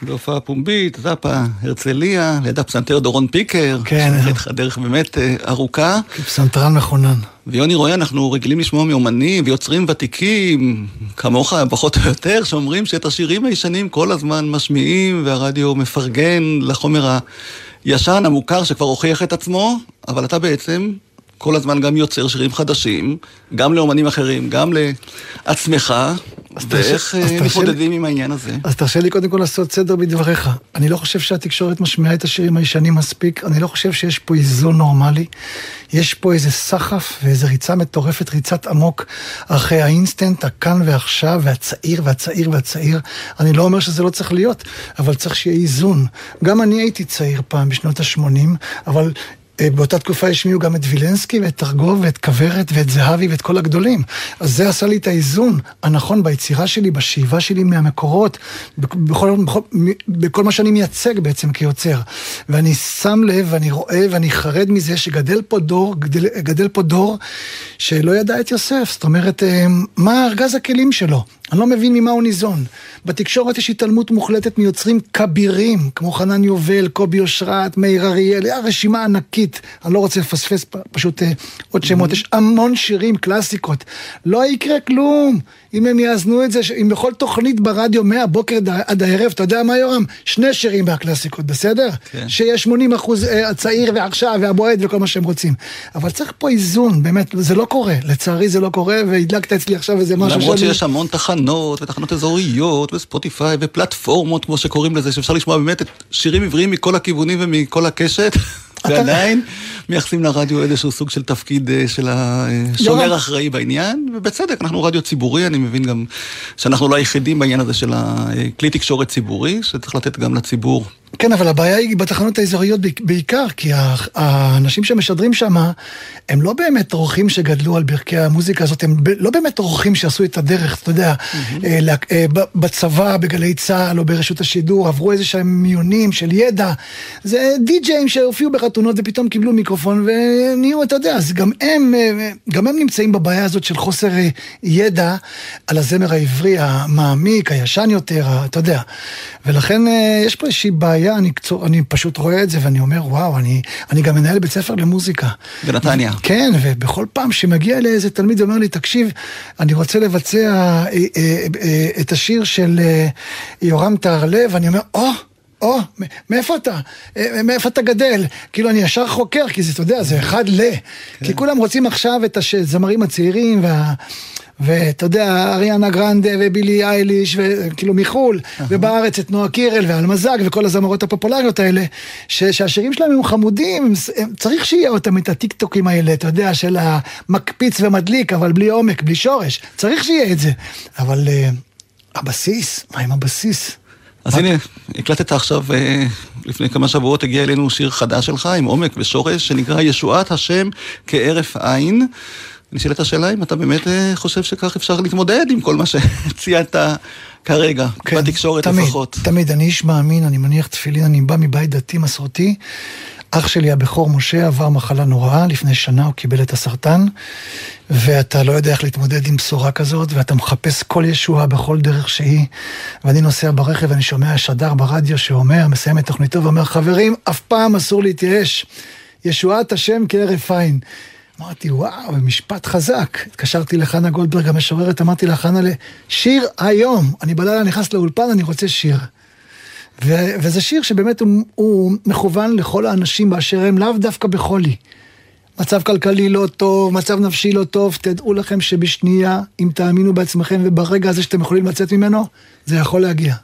בהופעה פומבית, זאפה, הרצליה, לידה פסנתר דורון פיקר. כן. שהייתה לך דרך באמת אה, ארוכה. פסנתרן מכונן. ויוני רואה, אנחנו רגילים לשמוע מאומנים ויוצרים ותיקים, כמוך פחות או יותר, שאומרים שאת השירים הישנים כל הזמן משמיעים, והרדיו מפרגן לחומר הישן, המוכר, שכבר הוכיח את עצמו, אבל אתה בעצם כל הזמן גם יוצר שירים חדשים, גם לאומנים אחרים, גם לעצמך, תרשה- ואיך אז אה, מתמודדים עם העניין הזה? אז תרשה לי קודם כל לעשות סדר בדבריך. אני לא חושב שהתקשורת משמיעה את השירים הישנים מספיק, אני לא חושב שיש פה איזון נורמלי. יש פה איזה סחף ואיזה ריצה מטורפת, ריצת אמוק אחרי האינסטנט, הכאן ועכשיו, והצעיר והצעיר והצעיר. אני לא אומר שזה לא צריך להיות, אבל צריך שיהיה איזון. גם אני הייתי צעיר פעם בשנות ה-80, אבל... אה, באותה תקופה השמיעו גם את וילנסקי ואת תרגוב ואת כוורת ואת זהבי ואת כל הגדולים. אז זה עשה לי את האיזון הנכון ביצירה שלי, בשאיבה שלי מהמקורות, בכ- בכל, בכל, בכל מה שאני מייצג בעצם כיוצר. ואני שם לב ואני רואה ואני חרד מזה שגדל פה דור, גדל, גדל פה דור שלא ידע את יוסף. זאת אומרת, אה, מה ארגז הכלים שלו? אני לא מבין ממה הוא ניזון. בתקשורת יש התעלמות מוחלטת מיוצרים כבירים, כמו חנן יובל, קובי אושרת, מאיר אריאל, רשימה ענקית. אני לא רוצה לפספס פשוט אה, עוד שמות. יש המון שירים, קלאסיקות. לא יקרה כלום אם הם יאזנו את זה, אם בכל תוכנית ברדיו מהבוקר עד הערב, אתה יודע מה יורם? שני שירים מהקלאסיקות, בסדר? כן. שיהיה 80 אחוז אה, הצעיר ועכשיו והבועט וכל מה שהם רוצים. אבל צריך פה איזון, באמת, זה לא קורה. לצערי זה לא קורה, והדלקת אצלי עכשיו איזה משהו למרות שאני- שיש המון תחנות, ותחנות אזוריות, וספוטיפיי, ופלטפורמות, כמו שקוראים לזה, שאפשר לשמוע באמת את שירים עבריים מכל הכיוונים ומכל הקשת, ועדיין מייחסים לרדיו איזשהו סוג של תפקיד אה, של השומר יורם. אחראי בעניין, ובצדק, אנחנו רדיו ציבורי, אני מבין גם שאנחנו לא היחידים בעניין הזה של הכלי תקשורת ציבורי, שצריך לתת גם לציבור. כן, אבל הבעיה היא בתחנות האזוריות בעיק- בעיקר, כי האנשים שמשדרים שם, הם לא באמת אורחים שגדלו על ברכי המוזיקה הזאת, הם לא באמת אורחים שעשו את הדרך, אתה יודע, אה, אה, בצבא, בגלי צה"ל או ברשות השידור, עברו איזה שהם מיונים של ידע. זה די-ג'אים שהופיעו בחתונות ופתאום קיבלו מיקרופון ונהיו, אתה יודע, אז גם הם, אה, גם הם נמצאים בבעיה הזאת של חוסר אה, ידע על הזמר העברי המעמיק, הישן יותר, אתה יודע. ולכן אה, יש פה איזושהי בעיה, אני, אני פשוט רואה את זה ואני אומר, וואו, אני, אני גם מנהל בית ספר למוזיקה. בנתניה. כן, ובכל פעם שמגיע אליי איזה תלמיד ואומר לי, תקשיב, אני רוצה לבצע את השיר של יורם טהרלב, אני אומר, או! או, מ- מאיפה אתה? אה, מאיפה אתה גדל? כאילו, אני ישר חוקר, כי זה, אתה יודע, זה אחד ל... כי כולם רוצים עכשיו את הזמרים הצעירים וה... ואתה יודע, אריאנה גרנדה ובילי אייליש, וכאילו מחו"ל, ובארץ את נועה קירל ואלמזג וכל הזמרות הפופולריות האלה, ש- שהשירים שלהם הם חמודים, הם, הם, צריך שיהיה אותם את הטיקטוקים האלה, אתה יודע, של המקפיץ ומדליק, אבל בלי עומק, בלי שורש, צריך שיהיה את זה. אבל uh, הבסיס, מה עם הבסיס? אז הנה, הקלטת עכשיו, אה, לפני כמה שבועות הגיע אלינו שיר חדש שלך עם עומק ושורש, שנקרא ישועת השם כהרף עין. נשאלת השאלה אם אתה באמת אה, חושב שכך אפשר להתמודד עם כל מה שציינת כרגע, בתקשורת כן, תמיד, לפחות. תמיד, אני איש מאמין, אני מניח תפילין, אני בא מבית דתי מסורתי. אח שלי הבכור משה עבר מחלה נוראה, לפני שנה הוא קיבל את הסרטן, ואתה לא יודע איך להתמודד עם בשורה כזאת, ואתה מחפש כל ישועה בכל דרך שהיא. ואני נוסע ברכב ואני שומע שדר ברדיו שאומר, מסיים את תוכניתו ואומר, חברים, אף פעם אסור להתייאש. ישועת השם כהרף עין. אמרתי, וואו, משפט חזק. התקשרתי לחנה גולדברג המשוררת, אמרתי לה, חנה, שיר היום. אני בלילה נכנס לאולפן, אני רוצה שיר. ו- וזה שיר שבאמת הוא, הוא מכוון לכל האנשים באשר הם, לאו דווקא בחולי. מצב כלכלי לא טוב, מצב נפשי לא טוב, תדעו לכם שבשנייה, אם תאמינו בעצמכם וברגע הזה שאתם יכולים לצאת ממנו, זה יכול להגיע.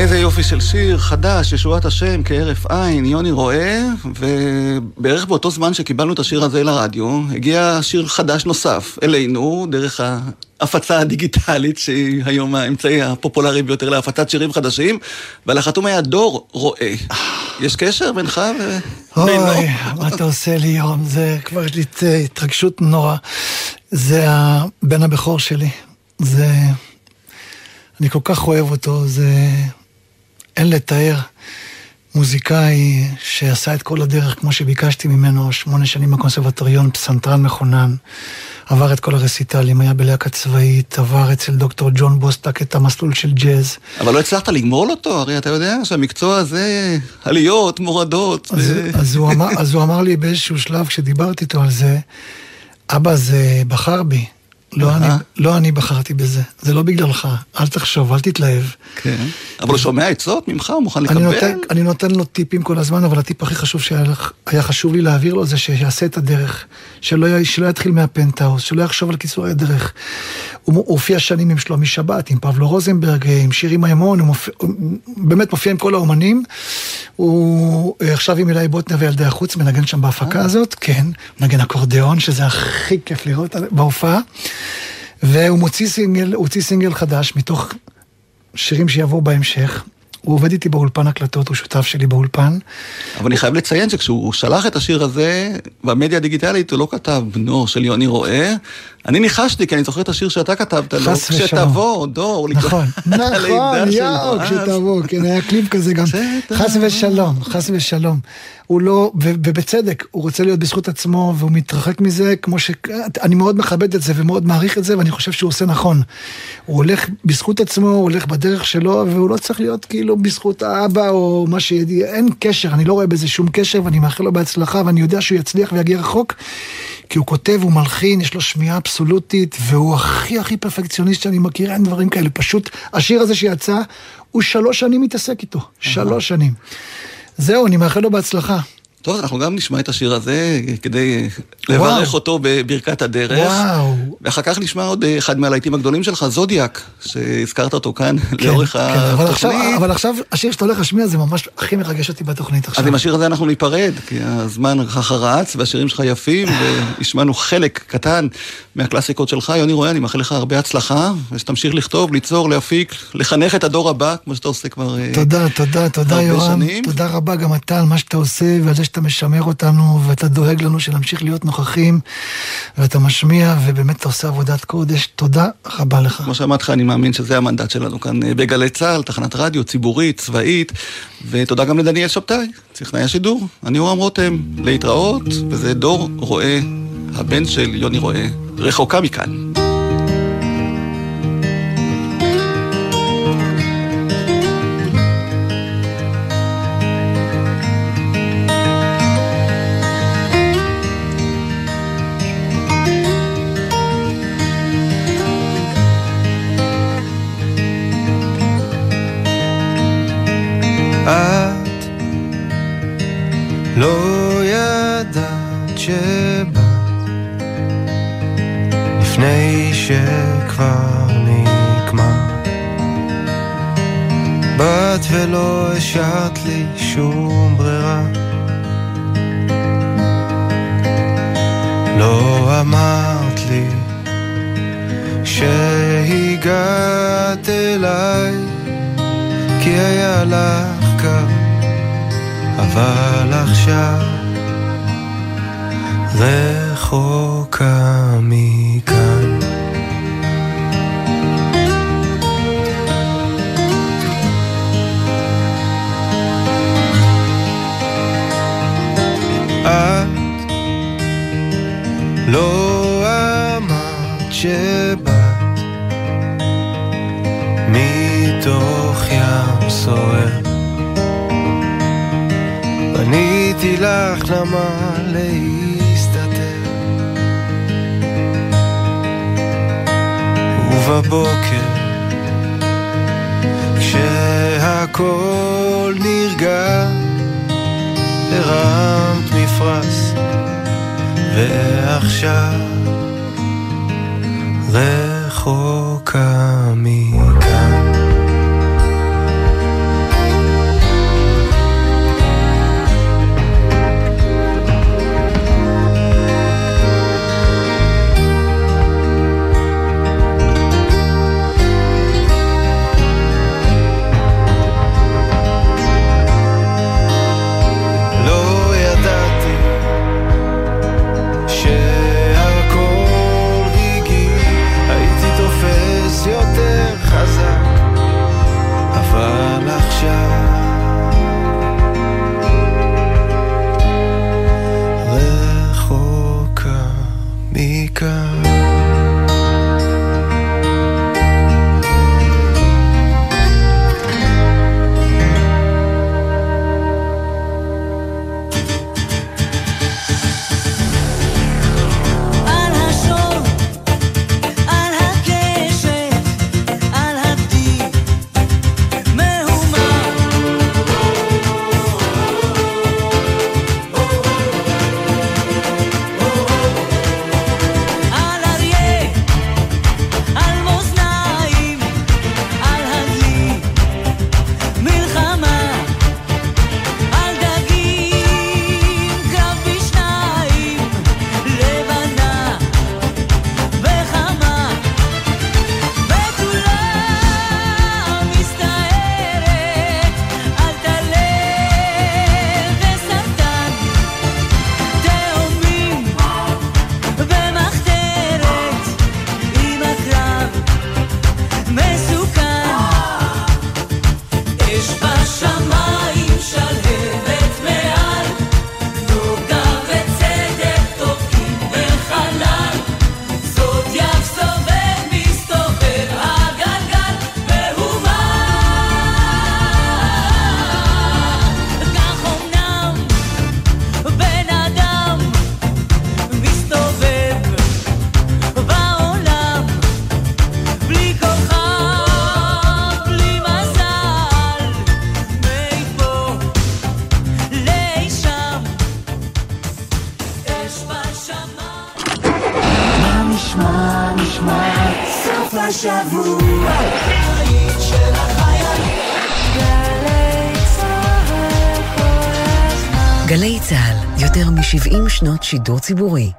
איזה יופי של שיר חדש, ישועת השם, כהרף עין, יוני רואה, ובערך באותו זמן שקיבלנו את השיר הזה לרדיו, הגיע שיר חדש נוסף אלינו, דרך ההפצה הדיגיטלית, שהיא היום האמצעי הפופולרי ביותר להפצת שירים חדשים, ועל החתום היה דור רואה. יש קשר בינך ובינו? אוי, מה אתה עושה לי יום? זה כבר לי התרגשות נורא. זה הבן הבכור שלי. זה... אני כל כך אוהב אותו, זה... אין לתאר. מוזיקאי שעשה את כל הדרך כמו שביקשתי ממנו, שמונה שנים בקונסרבטוריון, פסנתרן מכונן, עבר את כל הרסיטלים, היה בלהקה צבאית, עבר אצל דוקטור ג'ון בוסטק את המסלול של ג'אז. אבל לא הצלחת לגמול אותו, הרי אתה יודע שהמקצוע הזה, עליות, מורדות. אז, ו... אז, הוא, אמר, אז הוא אמר לי באיזשהו שלב, כשדיברתי איתו על זה, אבא זה בחר בי. לא אני, לא אני בחרתי בזה, זה לא בגללך, אל תחשוב, אל תתלהב. כן, אבל הוא שומע עצות ממך, הוא מוכן לקבל? אני נותן, אני נותן לו טיפים כל הזמן, אבל הטיפ הכי חשוב שהיה חשוב לי להעביר לו זה שיעשה את הדרך, שלא, שלא יתחיל מהפנטהאוס, שלא יחשוב על קיצורי הדרך. הוא, הופיע שנים עם שלומי שבת, עם פבלו רוזנברג, עם שירי מימון, הוא, מופיע, הוא באמת מופיע עם כל האומנים. הוא עכשיו עם אילי בוטנר וילדי החוץ, מנגן שם בהפקה אה. הזאת, כן, מנגן אקורדיאון, שזה הכי כיף לראות בהופעה. והוא מוציא סינגל, הוציא סינגל חדש מתוך שירים שיבואו בהמשך. הוא עובד איתי באולפן הקלטות, הוא שותף שלי באולפן. אבל אני חייב לציין שכשהוא שלח את השיר הזה, במדיה הדיגיטלית הוא לא כתב בנו של יוני רואה. אני ניחשתי, כי אני זוכר את השיר שאתה כתבת לו, כשתבוא, דור. נכון, נכון, יואו, כשתבוא, כן, היה קליפ כזה גם. חס ושלום, חס ושלום. הוא לא, ובצדק, הוא רוצה להיות בזכות עצמו, והוא מתרחק מזה, כמו ש... אני מאוד מכבד את זה ומאוד מעריך את זה, ואני חושב שהוא עושה נכון. הוא הולך בזכות עצמו, הוא הולך בדרך שלו, והוא לא צריך להיות כאילו בזכות האבא או מה שידיע, אין קשר, אני לא רואה בזה שום קשר, ואני מאחל לו בהצלחה, ואני יודע שהוא יצליח ויגיע רחוק, כי הוא כותב, הוא מלחין, יש לו שמיעה אבסולוטית, והוא הכי הכי פרפקציוניסט שאני מכיר, אין דברים כאלה. פשוט, השיר הזה שיצא, הוא שלוש שנים מתעסק איתו. שלוש שנים. זהו, אני מאחל לו בהצלחה. טוב, אנחנו גם נשמע את השיר הזה כדי לברך אותו בברכת הדרך. וואו. ואחר כך נשמע עוד אחד מהלהיטים הגדולים שלך, זודיאק, שהזכרת אותו כאן כן, לאורך כן, התוכנית. אבל עכשיו, אבל עכשיו השיר שאתה הולך להשמיע זה ממש הכי מרגש אותי בתוכנית עכשיו. אז עם השיר הזה אנחנו ניפרד, כי הזמן ככה רץ והשירים שלך יפים, והשמענו חלק קטן מהקלאסיקות שלך. יוני רואה, אני מאחל לך הרבה הצלחה, ושתמשיך לכתוב, ליצור, להפיק, לחנך את הדור הבא, כמו שאתה עושה כבר שנים. תודה, תודה, תודה יורם. תודה רבה גם אתה על מה שאתה עושה ועל זה שאתה משמר אותנו, ואתה דואג לנו שנמשיך להיות נוכחים, ואתה משמיע, ובאמת אתה עושה עבודת קודש. תודה רבה לך. כמו שאמרתי לך, אני מאמין שזה המנדט שלנו כאן אה, בגלי צה"ל, תחנת רדיו ציבורית, צבאית, ותודה גם לדניאל שבתאי, טכנאי השידור. אני אורם רותם, להתראות, וזה דור רואה, הבן של יוני רואה, רחוקה מכאן. shall שנות שידור ציבורי.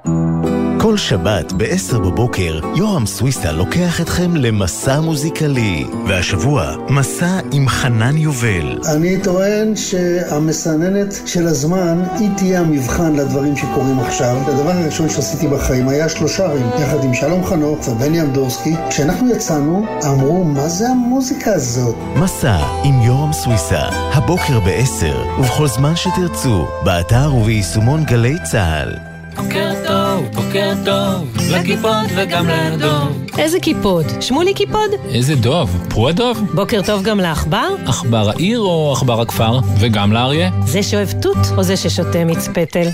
כל שבת ב-10 בבוקר, יורם סוויסה לוקח אתכם למסע מוזיקלי. והשבוע, מסע עם חנן יובל. אני טוען שהמסננת של הזמן, היא תהיה המבחן לדברים שקורים עכשיו. הדבר הראשון שעשיתי בחיים היה שלושה ערים, יחד עם שלום חנוך ובני אמדורסקי. כשאנחנו יצאנו, אמרו, מה זה המוזיקה הזאת? מסע עם יורם סוויסה, הבוקר ב-10, ובכל זמן שתרצו, באתר וביישומון גלי צה"ל. בוקר טוב, בוקר טוב, לקיפוד וגם לדוב. איזה קיפוד? שמולי קיפוד? איזה דוב? פרו דוב? בוקר טוב גם לעכבר? עכבר העיר או עכבר הכפר? וגם לאריה? זה שאוהב תות או זה ששותה מיץ פטל?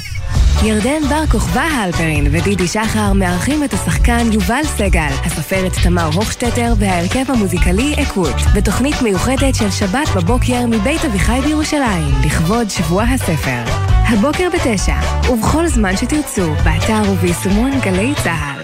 ירדן בר כוכבא הלפרין ודידי שחר מארחים את השחקן יובל סגל, הסופרת תמר הוכשטטר וההרכב המוזיקלי אקוט, בתוכנית מיוחדת של שבת בבוקר מבית אביחי בירושלים, לכבוד שבוע הספר. הבוקר בתשע, ובכל זמן שתרצו, באתר וביישומון גלי צה"ל.